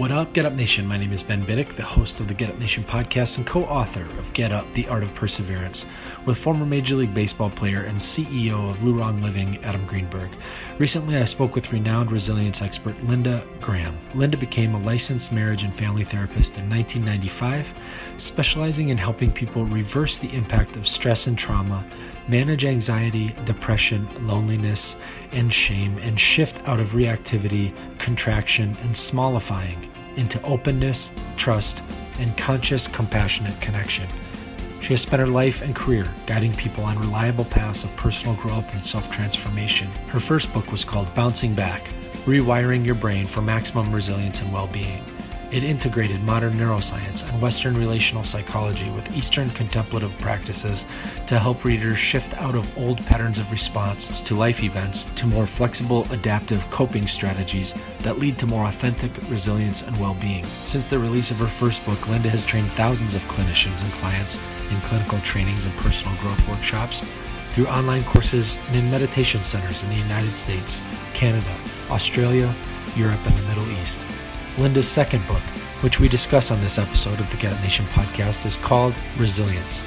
What up, Get Up Nation? My name is Ben Biddick, the host of the Get Up Nation podcast and co author of Get Up The Art of Perseverance, with former Major League Baseball player and CEO of Lurong Living, Adam Greenberg. Recently, I spoke with renowned resilience expert Linda Graham. Linda became a licensed marriage and family therapist in 1995, specializing in helping people reverse the impact of stress and trauma, manage anxiety, depression, loneliness, and shame, and shift out of reactivity, contraction, and smallifying into openness, trust, and conscious, compassionate connection. She has spent her life and career guiding people on reliable paths of personal growth and self transformation. Her first book was called Bouncing Back Rewiring Your Brain for Maximum Resilience and Well Being. It integrated modern neuroscience and Western relational psychology with Eastern contemplative practices to help readers shift out of old patterns of response to life events to more flexible, adaptive coping strategies that lead to more authentic resilience and well being. Since the release of her first book, Linda has trained thousands of clinicians and clients in clinical trainings and personal growth workshops, through online courses, and in meditation centers in the United States, Canada, Australia, Europe, and the Middle East. Linda's second book, which we discuss on this episode of the Get Nation podcast, is called Resilience.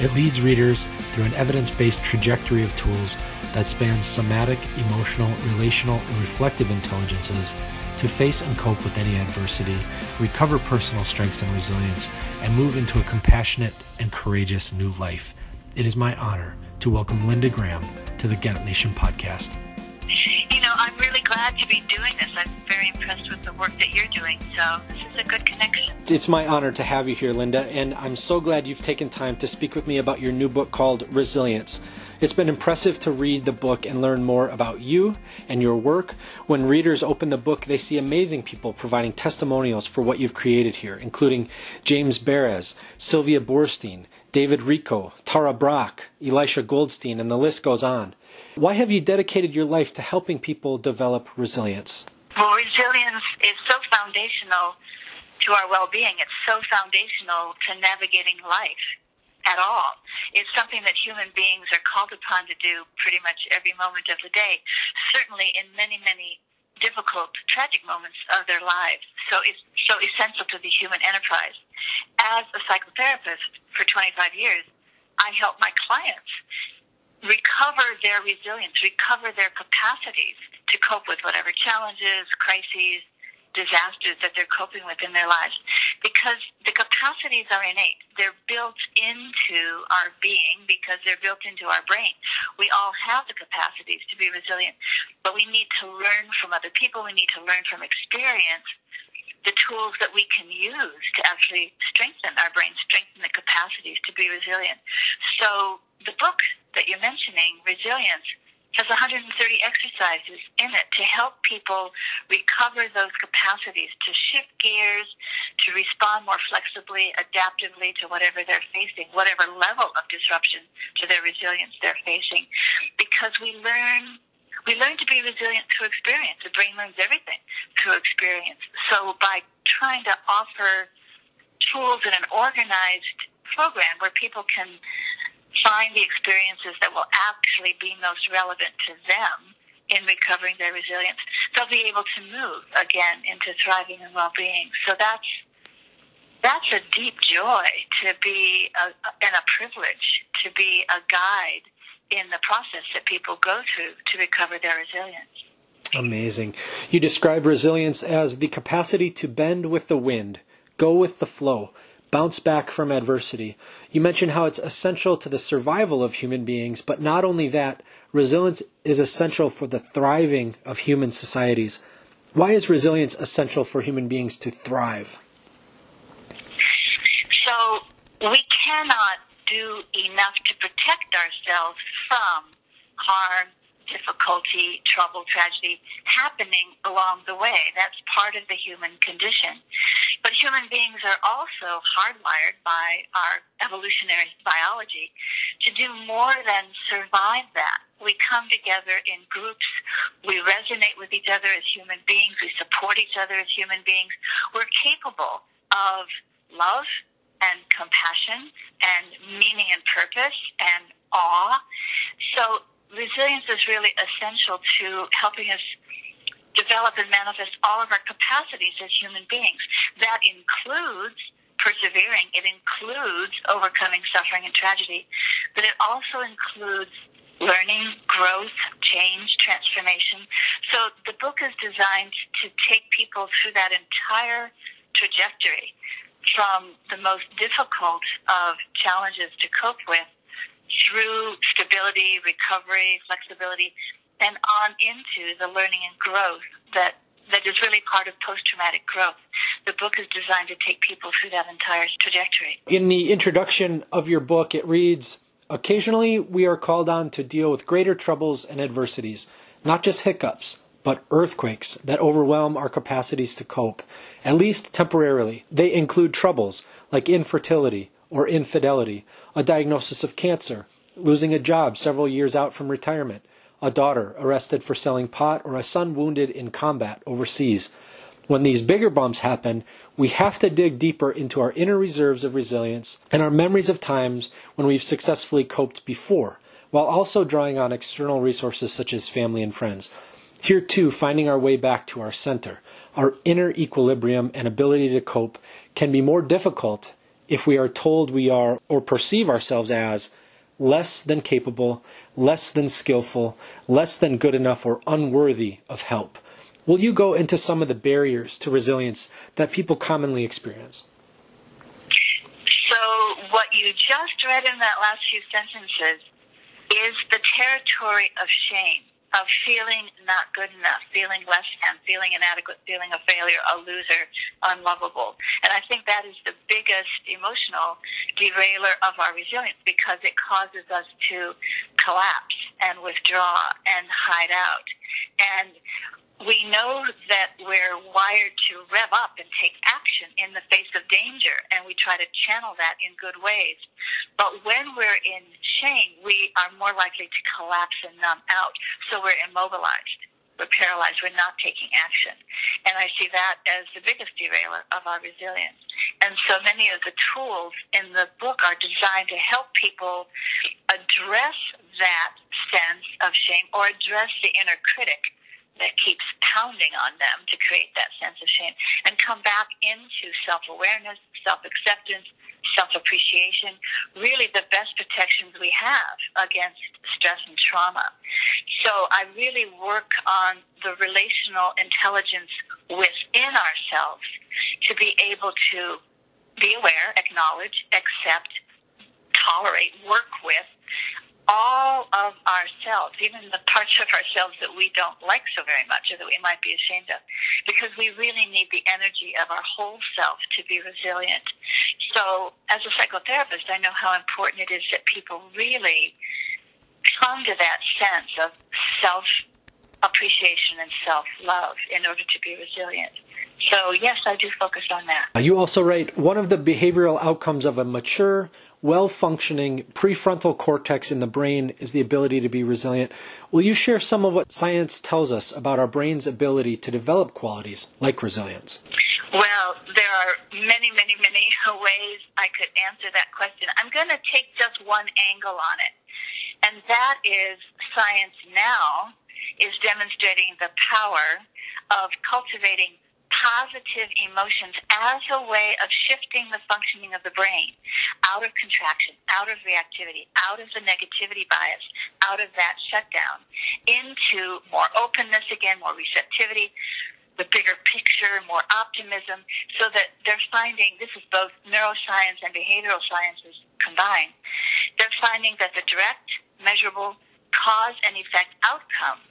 It leads readers through an evidence based trajectory of tools that spans somatic, emotional, relational, and reflective intelligences to face and cope with any adversity, recover personal strengths and resilience, and move into a compassionate and courageous new life. It is my honor to welcome Linda Graham to the Get Nation podcast. Really glad to be doing this. I'm very impressed with the work that you're doing, so this is a good connection. It's my honor to have you here, Linda, and I'm so glad you've taken time to speak with me about your new book called Resilience. It's been impressive to read the book and learn more about you and your work. When readers open the book, they see amazing people providing testimonials for what you've created here, including James Baraz, Sylvia Boorstein, David Richo, Tara Brach, Elisha Goldstein, and the list goes on. Why have you dedicated your life to helping people develop resilience? Well, resilience is so foundational to our well-being. It's so foundational to navigating life at all. It's something that human beings are called upon to do pretty much every moment of the day, certainly in many, many difficult, tragic moments of their lives. So it's so essential to the human enterprise. As a psychotherapist for 25 years, I help my clients recover their resilience, recover their capacities to cope with whatever challenges, crises, disasters that they're coping with in their lives because the capacities are innate. They're built into our being because they're built into our brain. We all have the capacities to be resilient, but we need to learn from other people. We need to learn from experience the tools that we can use to actually strengthen our brain, strengthen the capacities to be resilient. So the book that you're mentioning, Resilience, has 130 exercises in it to help people recover those capacities to shift gears, to respond more flexibly, adaptively to whatever they're facing, whatever level of disruption to their resilience they're facing. Because we learn we learn to be resilient through experience. The brain learns everything through experience. So by trying to offer tools in an organized program where people can find the experiences that will actually be most relevant to them in recovering their resilience, they'll be able to move again into thriving and well-being. So that's that's a deep joy to be a, and a privilege to be a guide in the process that people go through to recover their resilience. Amazing. You describe resilience as the capacity to bend with the wind, go with the flow, bounce back from adversity. You mentioned how it's essential to the survival of human beings, but not only that, resilience is essential for the thriving of human societies. Why is resilience essential for human beings to thrive? So, we cannot do enough to protect ourselves from harm, difficulty, trouble, tragedy happening along the way. That's part of the human condition. But human beings are also hardwired by our evolutionary biology to do more than survive that. We come together in groups. We resonate with each other as human beings. We support each other as human beings. We're capable of love and compassion and meaning and purpose and awe. So resilience is really essential to helping us develop and manifest all of our capacities as human beings. That includes persevering. It includes overcoming suffering and tragedy, but it also includes learning, growth, change, transformation. So the book is designed to take people through that entire trajectory from the most difficult of challenges to cope with through stability, recovery, flexibility, and on into the learning and growth that that is really part of post-traumatic growth. The book is designed to take people through that entire trajectory. In the introduction of your book, it reads, Occasionally we are called on to deal with greater troubles and adversities, not just hiccups, but earthquakes that overwhelm our capacities to cope, at least temporarily. They include troubles like infertility, or infidelity, a diagnosis of cancer, losing a job several years out from retirement, a daughter arrested for selling pot, or a son wounded in combat overseas. When these bigger bumps happen, we have to dig deeper into our inner reserves of resilience and our memories of times when we've successfully coped before, while also drawing on external resources such as family and friends. Here, too, finding our way back to our center, our inner equilibrium and ability to cope can be more difficult if we are told we are or perceive ourselves as less than capable, less than skillful, less than good enough, or unworthy of help. Will you go into some of the barriers to resilience that people commonly experience? So, what you just read in that last few sentences is the territory of shame of feeling not good enough, feeling less than, feeling inadequate, feeling a failure, a loser, unlovable. And I think that is the biggest emotional derailer of our resilience because it causes us to collapse and withdraw and hide out. And we know that we're wired to rev up and take action in the face of danger, and we try to channel that in good ways. But when we're in shame, we are more likely to collapse and numb out, so we're immobilized. We're paralyzed. We're not taking action. And I see that as the biggest derailer of our resilience. And so many of the tools in the book are designed to help people address that sense of shame or address the inner critic that keeps pounding on them to create that sense of shame and come back into self-awareness, self-acceptance, self-appreciation, really the best protections we have against stress and trauma. So I really work on the relational intelligence within ourselves to be able to be aware, acknowledge, accept, tolerate, work with all of ourselves, even the parts of ourselves that we don't like so very much or that we might be ashamed of, because we really need the energy of our whole self to be resilient. So as a psychotherapist, I know how important it is that people really come to that sense of self appreciation and self love in order to be resilient. So, yes, I do focus on that. Uh, you also write one of the behavioral outcomes of a mature, well functioning prefrontal cortex in the brain is the ability to be resilient. Will you share some of what science tells us about our brain's ability to develop qualities like resilience? Well, there are many, many, many ways I could answer that question. I'm going to take just one angle on it, and that is science now is demonstrating the power of cultivating positive emotions as a way of shifting the functioning of the brain out of contraction, out of reactivity, out of the negativity bias, out of that shutdown, into more openness again, more receptivity, the bigger picture, more optimism, so that they're finding this is both neuroscience and behavioral sciences combined. They're finding that the direct, measurable cause and effect outcome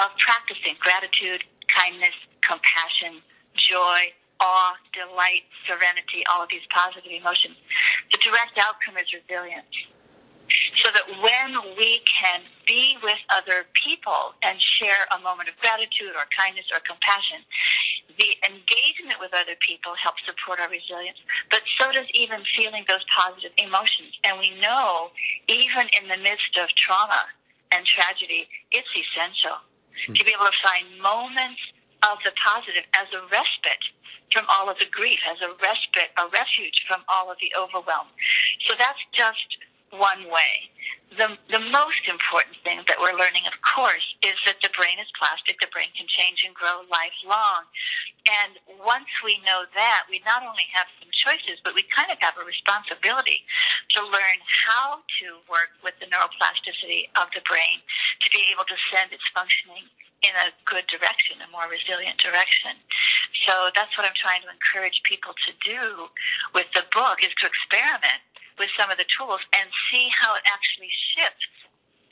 of practicing gratitude, kindness, compassion, joy, awe, delight, serenity, all of these positive emotions. The direct outcome is resilience. So that when we can be with other people and share a moment of gratitude or kindness or compassion, the engagement with other people helps support our resilience, but so does even feeling those positive emotions. And we know even in the midst of trauma and tragedy, it's essential hmm. to be able to find moments of the positive as a respite from all of the grief, as a respite, a refuge from all of the overwhelm. So that's just one way. The, the most important thing that we're learning, of course, is that the brain is plastic. The brain can change and grow lifelong. And once we know that, we not only have some choices, but we kind of have a responsibility to learn how to work with the neuroplasticity of the brain to be able to send its functioning in a good direction, a more resilient direction. So that's what I'm trying to encourage people to do with the book is to experiment with some of the tools and see how it actually shifts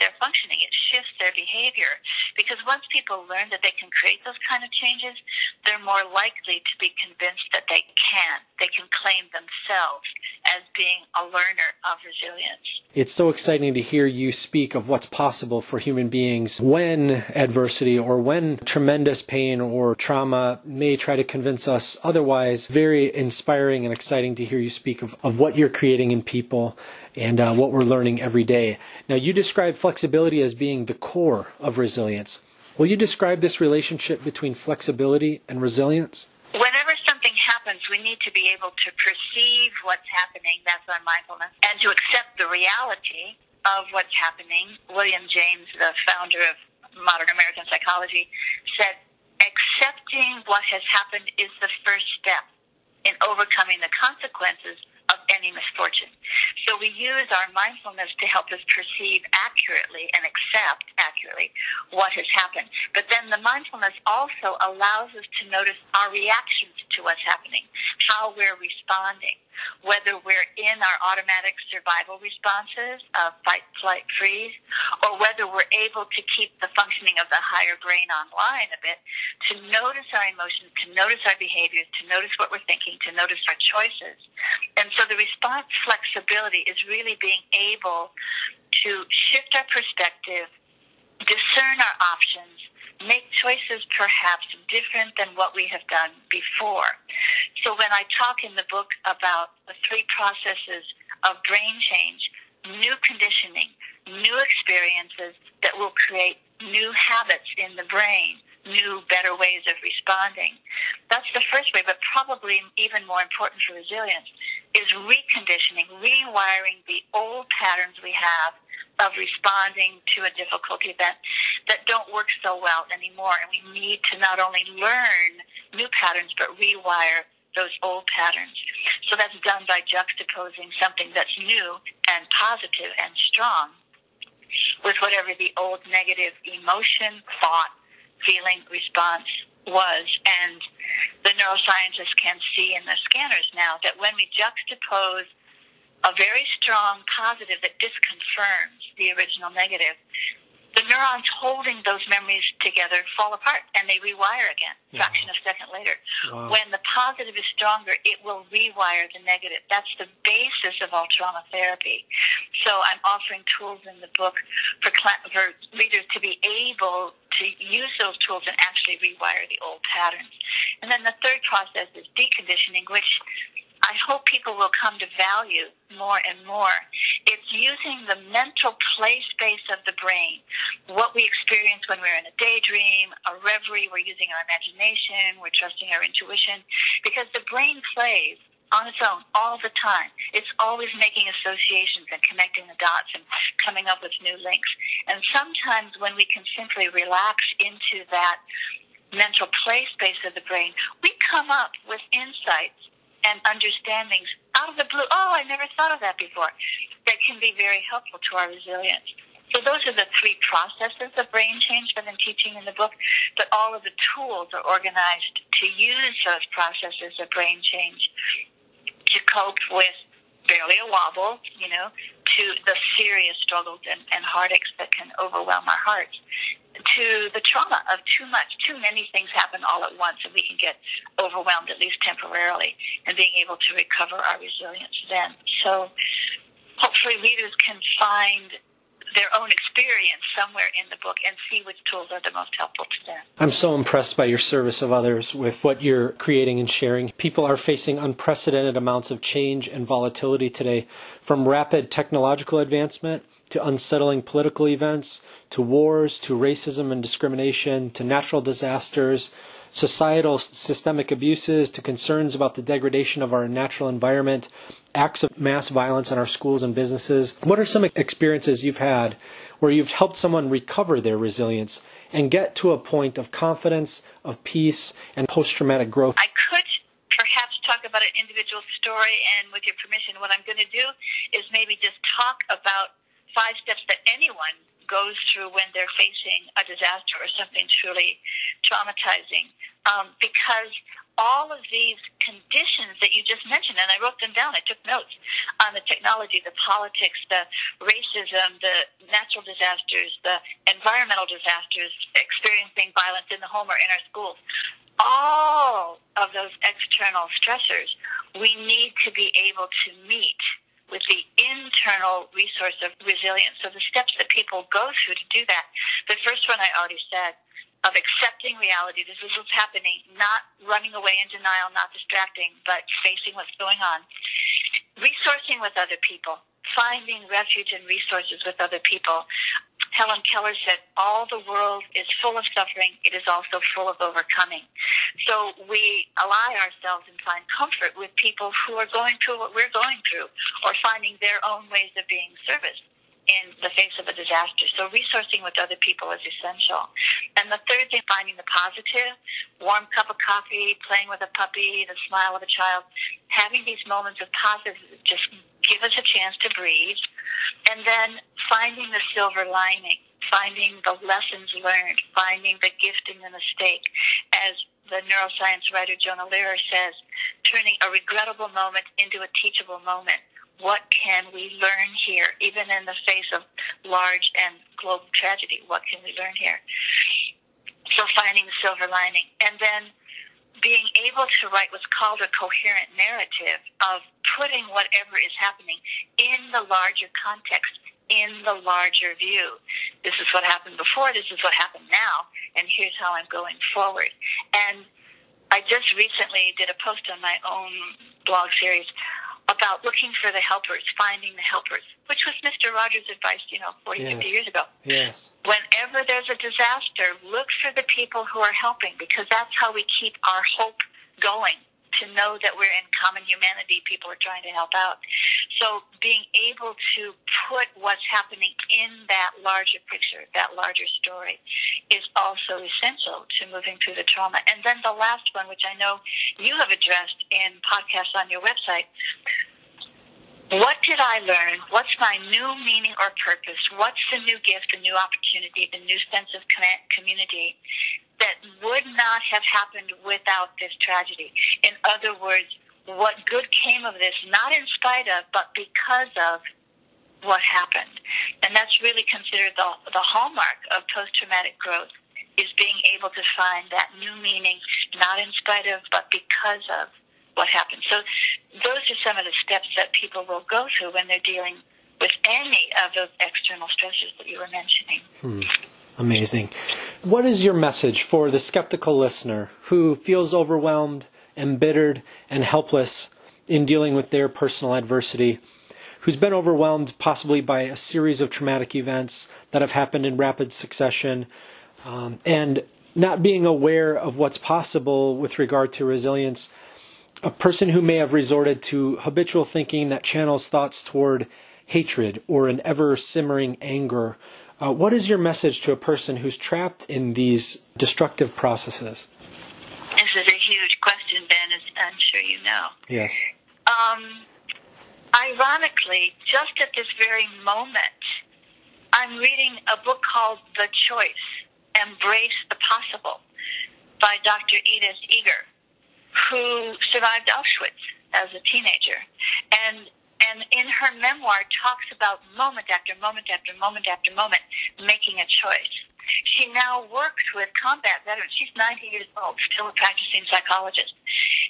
their functioning. It shifts their behavior. Because once people learn that they can create those kind of changes, they're more likely to be convinced that they can. They can claim themselves as being a learner of resilience. It's so exciting to hear you speak of what's possible for human beings when adversity or when tremendous pain or trauma may try to convince us otherwise. Very inspiring and exciting to hear you speak of, of what you're creating in people and uh, what we're learning every day. Now, you describe flexibility as being the core of resilience. Will you describe this relationship between flexibility and resilience? Whenever something happens, we need to be able to perceive what's happening. That's our mindfulness. And to accept the reality of what's happening. William James, the founder of modern American psychology, said, accepting what has happened is the first step in overcoming the consequences any misfortune. So we use our mindfulness to help us perceive accurately and accept accurately what has happened. But then the mindfulness also allows us to notice our reactions to what's happening, how we're responding whether we're in our automatic survival responses of fight, flight, freeze, or whether we're able to keep the functioning of the higher brain online a bit, to notice our emotions, to notice our behaviors, to notice what we're thinking, to notice our choices. And so the response flexibility is really being able to shift our perspective, discern our options, make choices perhaps different than what we have done before. So when I talk in the book about the three processes of brain change, new conditioning, new experiences that will create new habits in the brain, new, better ways of responding. That's the first way, but probably even more important for resilience is reconditioning, rewiring the old patterns we have of responding to a difficult event that don't work so well anymore. And we need to not only learn new patterns, but rewire those old patterns. So that's done by juxtaposing something that's new and positive and strong with whatever the old negative emotion, thought, feeling, response was. And the neuroscientists can see in the scanners now that when we juxtapose a very strong positive that disconfirms the original negative, the neurons holding those memories together fall apart and they rewire again, wow. fraction of a second later. Wow. When the positive is stronger, it will rewire the negative. That's the basis of all trauma therapy. So I'm offering tools in the book for, for readers to be able to use those tools and actually rewire the old patterns. And then the third process is deconditioning, which I hope people will come to value more and more. It's using the mental play space of the brain. What we experience when we're in a daydream, a reverie, we're using our imagination, we're trusting our intuition, because the brain plays on its own all the time. It's always making associations and connecting the dots and coming up with new links. And sometimes when we can simply relax into that mental play space of the brain, we come up with insights and understandings out of the blue. Oh, I never thought of that before. That can be very helpful to our resilience. So those are the three processes of brain change that I'm teaching in the book, but all of the tools are organized to use those processes of brain change to cope with barely a wobble, you know, to the serious struggles and, and heartaches that can overwhelm our hearts. To the trauma of too much, too many things happen all at once, and we can get overwhelmed at least temporarily, and being able to recover our resilience then. So hopefully readers can find their own experience somewhere in the book and see which tools are the most helpful to them. I'm so impressed by your service of others with what you're creating and sharing. People are facing unprecedented amounts of change and volatility today, from rapid technological advancement to unsettling political events, to wars, to racism and discrimination, to natural disasters, societal systemic abuses, to concerns about the degradation of our natural environment, acts of mass violence in our schools and businesses. What are some experiences you've had where you've helped someone recover their resilience and get to a point of confidence, of peace, and post traumatic growth? I could perhaps talk about an individual story, and with your permission, what I'm going to do is maybe just talk about five steps that anyone goes through when they're facing a disaster or something truly traumatizing. Um, because all of these conditions that you just mentioned, and I wrote them down, I took notes on the technology, the politics, the racism, the natural disasters, the environmental disasters, experiencing violence in the home or in our schools. All of those external stressors we need to be able to meet with the internal resource of resilience. So the steps that people go through to do that, the first one I already said, of accepting reality. This is what's happening, not running away in denial, not distracting, but facing what's going on. Resourcing with other people, finding refuge and resources with other people. Helen Keller said, all the world is full of suffering. It is also full of overcoming. So we ally ourselves and find comfort with people who are going through what we're going through or finding their own ways of being serviced in the face of a disaster. So resourcing with other people is essential. And the third thing, finding the positive, warm cup of coffee, playing with a puppy, the smile of a child, having these moments of positive just give us a chance to breathe and then finding the silver lining, finding the lessons learned, finding the gift in the mistake. As the neuroscience writer Jonah Lehrer says, turning a regrettable moment into a teachable moment. What can we learn here, even in the face of large and global tragedy? What can we learn here? So finding the silver lining. And then being able to write what's called a coherent narrative of putting whatever is happening in the larger context, in the larger view. This is what happened before, this is what happened now, and here's how I'm going forward. And I just recently did a post on my own blog series about looking for the helpers, finding the helpers, which was Mr. Rogers' advice, you know, 40, yes. 50 years ago. Yes. Whenever there's a disaster, look for the people who are helping because that's how we keep our hope going to know that we're in common humanity. People are trying to help out. So being able to put what's happening in that larger picture, that larger story, is also essential to moving through the trauma. And then the last one, which I know you have addressed in podcasts on your website, what did I learn? What's my new meaning or purpose? What's the new gift, the new opportunity, the new sense of community that would not have happened without this tragedy? In other words, what good came of this, not in spite of, but because of what happened. And that's really considered the, the hallmark of post-traumatic growth is being able to find that new meaning, not in spite of, but because of what happened. So those are some of the steps that people will go through when they're dealing with any of those external stressors that you were mentioning. Hmm. Amazing. What is your message for the skeptical listener who feels overwhelmed, embittered, and helpless in dealing with their personal adversity, who's been overwhelmed possibly by a series of traumatic events that have happened in rapid succession, um, and not being aware of what's possible with regard to resilience a person who may have resorted to habitual thinking that channels thoughts toward hatred or an ever simmering anger. Uh, what is your message to a person who's trapped in these destructive processes? This is a huge question, Ben, as I'm sure you know. Yes. Um, ironically, just at this very moment, I'm reading a book called The Choice Embrace the Possible by Dr. Edith Eger who survived Auschwitz as a teenager. And and in her memoir talks about moment after moment after moment after moment making a choice. She now works with combat veterans. She's 90 years old, still a practicing psychologist.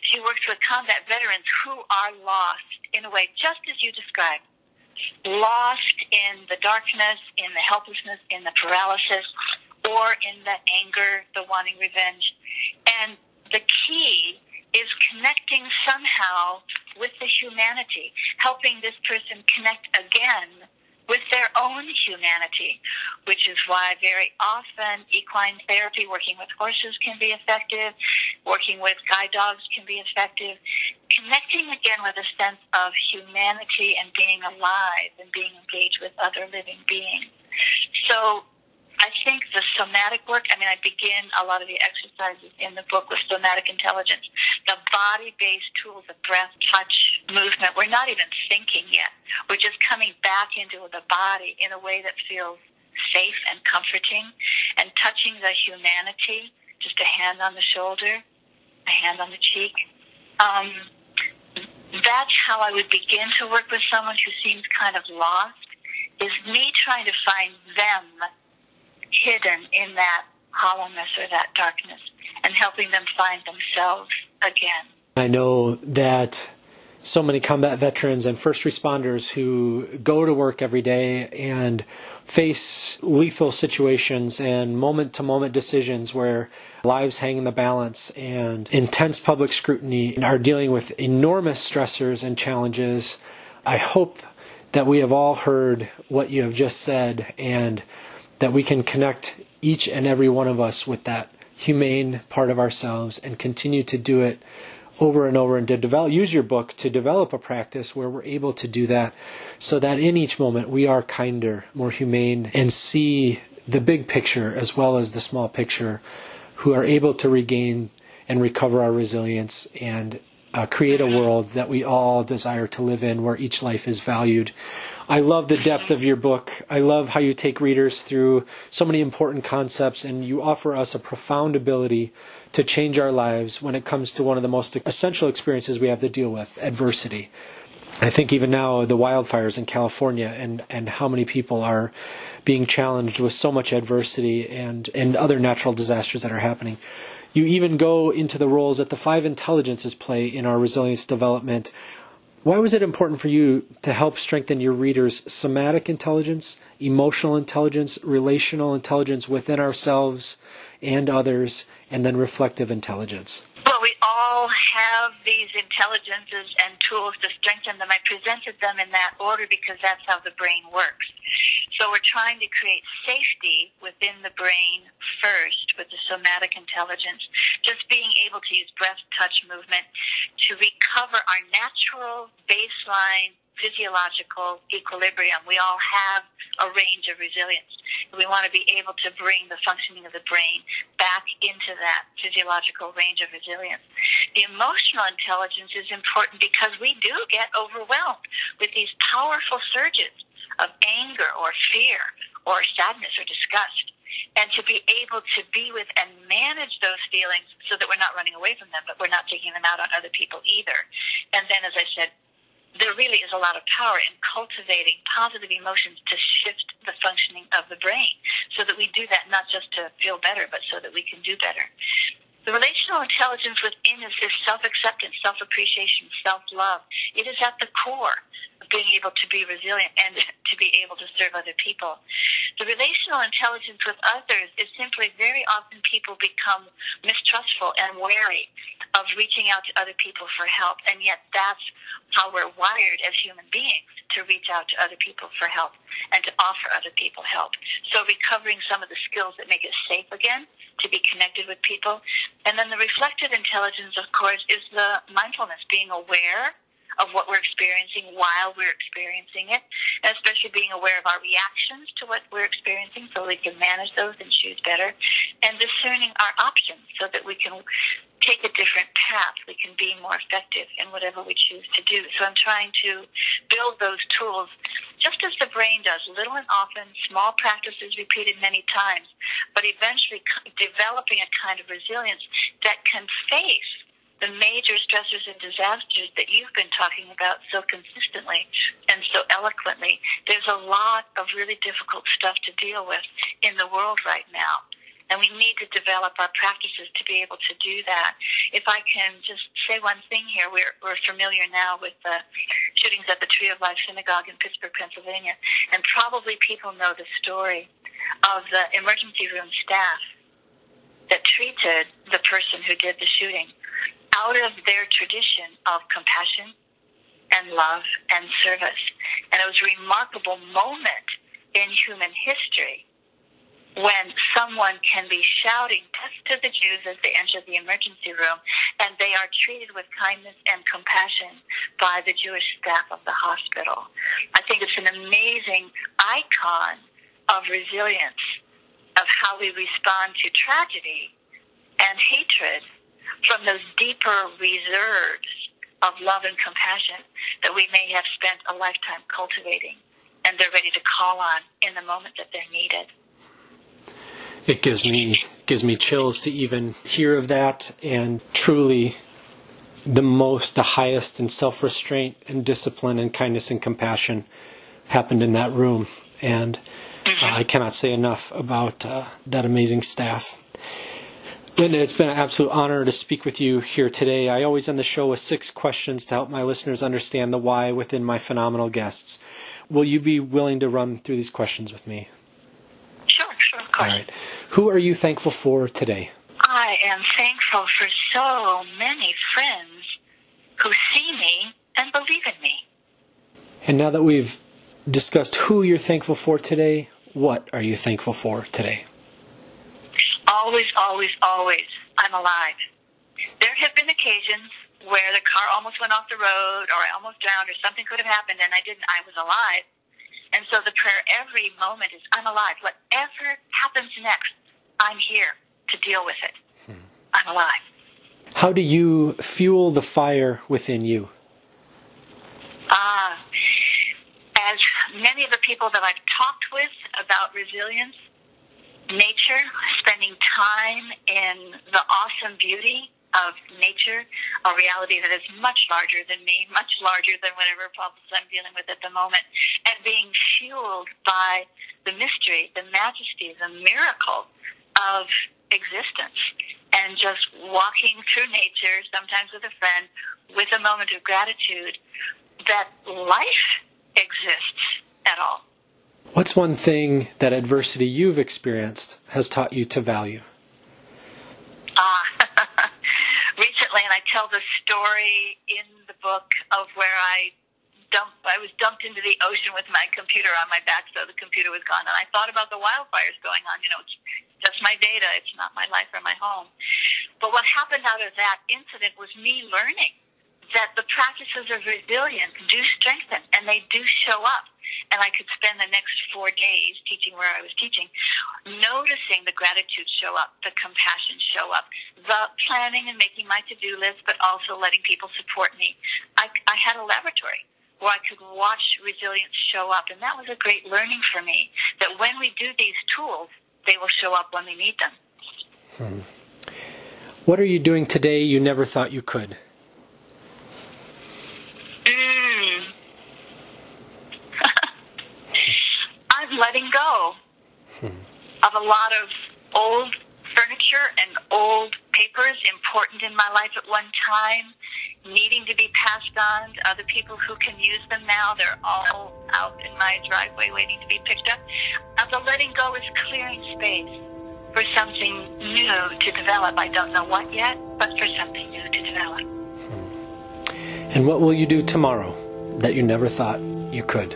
She works with combat veterans who are lost in a way just as you described. Lost in the darkness, in the helplessness, in the paralysis, or in the anger, the wanting revenge. And the key is connecting somehow with the humanity, helping this person connect again with their own humanity, which is why very often equine therapy, working with horses can be effective, working with guide dogs can be effective, connecting again with a sense of humanity and being alive and being engaged with other living beings. So I think the somatic work, I mean, I begin a lot of the exercises in the book with somatic intelligence. The body based tools of breath, touch, movement. We're not even thinking yet. We're just coming back into the body in a way that feels safe and comforting and touching the humanity, just a hand on the shoulder, a hand on the cheek. Um, that's how I would begin to work with someone who seems kind of lost, is me trying to find them hidden in that hollowness or that darkness and helping them find themselves again. I know that so many combat veterans and first responders who go to work every day and face lethal situations and moment to moment decisions where lives hang in the balance and intense public scrutiny and are dealing with enormous stressors and challenges. I hope that we have all heard what you have just said and that we can connect each and every one of us with that humane part of ourselves and continue to do it over and over and to develop use your book to develop a practice where we're able to do that so that in each moment we are kinder more humane and see the big picture as well as the small picture who are able to regain and recover our resilience and uh, create a world that we all desire to live in where each life is valued I love the depth of your book. I love how you take readers through so many important concepts and you offer us a profound ability to change our lives when it comes to one of the most essential experiences we have to deal with adversity. I think even now the wildfires in California and, and how many people are being challenged with so much adversity and, and other natural disasters that are happening. You even go into the roles that the five intelligences play in our resilience development why was it important for you to help strengthen your readers' somatic intelligence, emotional intelligence, relational intelligence within ourselves and others, and then reflective intelligence? Well, we all have these intelligences and tools to strengthen them. I presented them in that order because that's how the brain works. So we're trying to create safety within the brain first with the somatic intelligence, just being able to use breath, touch, movement to recover our natural baseline physiological equilibrium. We all have a range of resilience. We want to be able to bring the functioning of the brain back into that physiological range of resilience. The emotional intelligence is important because we do get overwhelmed with these powerful surges of anger or fear or sadness or disgust. And to be able to be with and manage those feelings so that we're not running away from them, but we're not taking them out on other people either. And then, as I said, there really is a lot of power in cultivating positive emotions to shift the functioning of the brain so that we do that not just to feel better, but so that we can do better. The relational intelligence within is this self-acceptance, self-appreciation, self-love. It is at the core being able to be resilient and to be able to serve other people. The relational intelligence with others is simply very often people become mistrustful and wary of reaching out to other people for help, and yet that's how we're wired as human beings to reach out to other people for help and to offer other people help. So recovering some of the skills that make it safe again to be connected with people. And then the reflective intelligence, of course, is the mindfulness, being aware of what we're experiencing while we're experiencing it, and especially being aware of our reactions to what we're experiencing so we can manage those and choose better, and discerning our options so that we can take a different path. We can be more effective in whatever we choose to do. So I'm trying to build those tools just as the brain does, little and often, small practices repeated many times, but eventually developing a kind of resilience that can face the major stressors and disasters that you've been talking about so consistently and so eloquently. There's a lot of really difficult stuff to deal with in the world right now. And we need to develop our practices to be able to do that. If I can just say one thing here, we're, we're familiar now with the shootings at the Tree of Life Synagogue in Pittsburgh, Pennsylvania. And probably people know the story of the emergency room staff that treated the person who did the shooting out of their tradition of compassion and love and service. And it was a remarkable moment in human history when someone can be shouting death to the Jews as they enter the emergency room and they are treated with kindness and compassion by the Jewish staff of the hospital. I think it's an amazing icon of resilience of how we respond to tragedy and hatred from those deeper reserves of love and compassion that we may have spent a lifetime cultivating and they're ready to call on in the moment that they're needed. It gives me gives me chills to even hear of that and truly the most the highest in self-restraint and discipline and kindness and compassion happened in that room and mm-hmm. uh, I cannot say enough about uh, that amazing staff Linda, it's been an absolute honor to speak with you here today. I always end the show with six questions to help my listeners understand the why within my phenomenal guests. Will you be willing to run through these questions with me? Sure, sure, of course. All right. Who are you thankful for today? I am thankful for so many friends who see me and believe in me. And now that we've discussed who you're thankful for today, what are you thankful for today? Always, always, always, I'm alive. There have been occasions where the car almost went off the road or I almost drowned or something could have happened and I didn't. I was alive. And so the prayer every moment is, I'm alive. Whatever happens next, I'm here to deal with it. Hmm. I'm alive. How do you fuel the fire within you? Ah, uh, as many of the people that I've talked with about resilience nature, spending time in the awesome beauty of nature, a reality that is much larger than me, much larger than whatever problems I'm dealing with at the moment, and being fueled by the mystery, the majesty, the miracle of existence. And just walking through nature, sometimes with a friend, with a moment of gratitude that life exists at all. What's one thing that adversity you've experienced has taught you to value? Ah, uh, recently, and I tell the story in the book of where I dumped, I was dumped into the ocean with my computer on my back, so the computer was gone, and I thought about the wildfires going on. You know, it's just my data; it's not my life or my home. But what happened out of that incident was me learning that the practices of resilience do strengthen, and they do show up and I could spend the next four days teaching where I was teaching, noticing the gratitude show up, the compassion show up, the planning and making my to-do list, but also letting people support me. I, I had a laboratory where I could watch resilience show up, and that was a great learning for me, that when we do these tools, they will show up when we need them. Hmm. What are you doing today you never thought you could? Letting go hmm. of a lot of old furniture and old papers important in my life at one time, needing to be passed on to other people who can use them now. They're all out in my driveway waiting to be picked up. Uh, the letting go is clearing space for something new to develop. I don't know what yet, but for something new to develop. Hmm. And what will you do tomorrow that you never thought you could?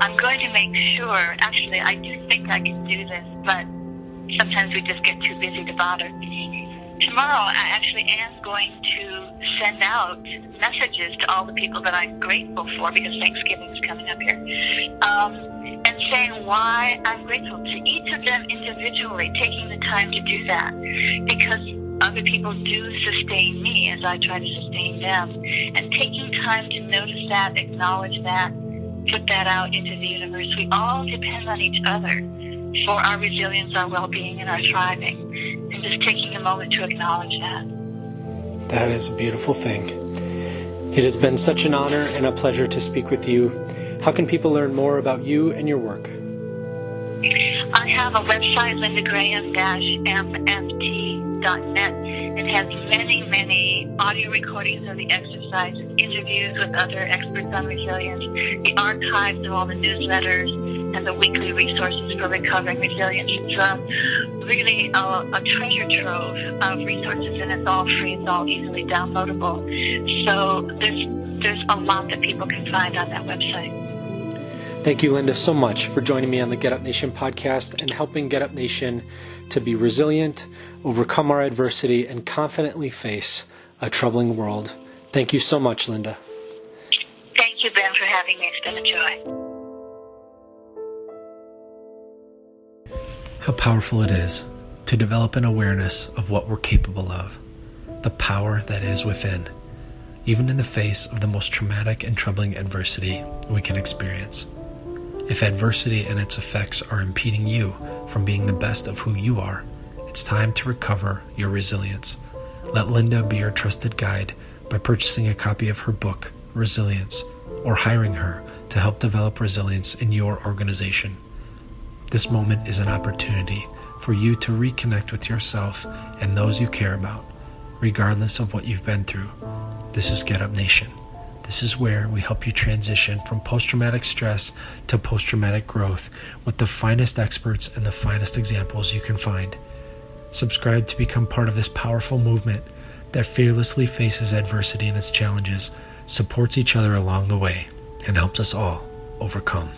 I'm going to make sure, actually, I do think I can do this, but sometimes we just get too busy to bother. Tomorrow I actually am going to send out messages to all the people that I'm grateful for because Thanksgiving is coming up here. Um, and saying why I'm grateful to each of them individually, taking the time to do that. Because other people do sustain me as I try to sustain them. And taking time to notice that, acknowledge that, put that out into the universe. We all depend on each other for our resilience, our well-being, and our thriving. And just taking a moment to acknowledge that. That is a beautiful thing. It has been such an honor and a pleasure to speak with you. How can people learn more about you and your work? I have a website, lindagraham-mft.net. And it has many, many audio recordings of the exercises, interviews with other experts on resilience, the archives of all the newsletters, and the weekly resources for recovering resilience. It's a, really a, a treasure trove of resources, and it's all free. It's all easily downloadable. So there's there's a lot that people can find on that website. Thank you, Linda, so much for joining me on the Get Up Nation podcast and helping Get Up Nation to be resilient, overcome our adversity, and confidently face a troubling world. Thank you so much, Linda. Thank you, Ben, for having me. It's been a joy. How powerful it is to develop an awareness of what we're capable of, the power that is within, even in the face of the most traumatic and troubling adversity we can experience. If adversity and its effects are impeding you from being the best of who you are, it's time to recover your resilience. Let Linda be your trusted guide by purchasing a copy of her book, Resilience, or hiring her to help develop resilience in your organization. This moment is an opportunity for you to reconnect with yourself and those you care about, regardless of what you've been through. This is Get Up Nation. This is where we help you transition from post traumatic stress to post traumatic growth with the finest experts and the finest examples you can find. Subscribe to become part of this powerful movement that fearlessly faces adversity and its challenges, supports each other along the way, and helps us all overcome.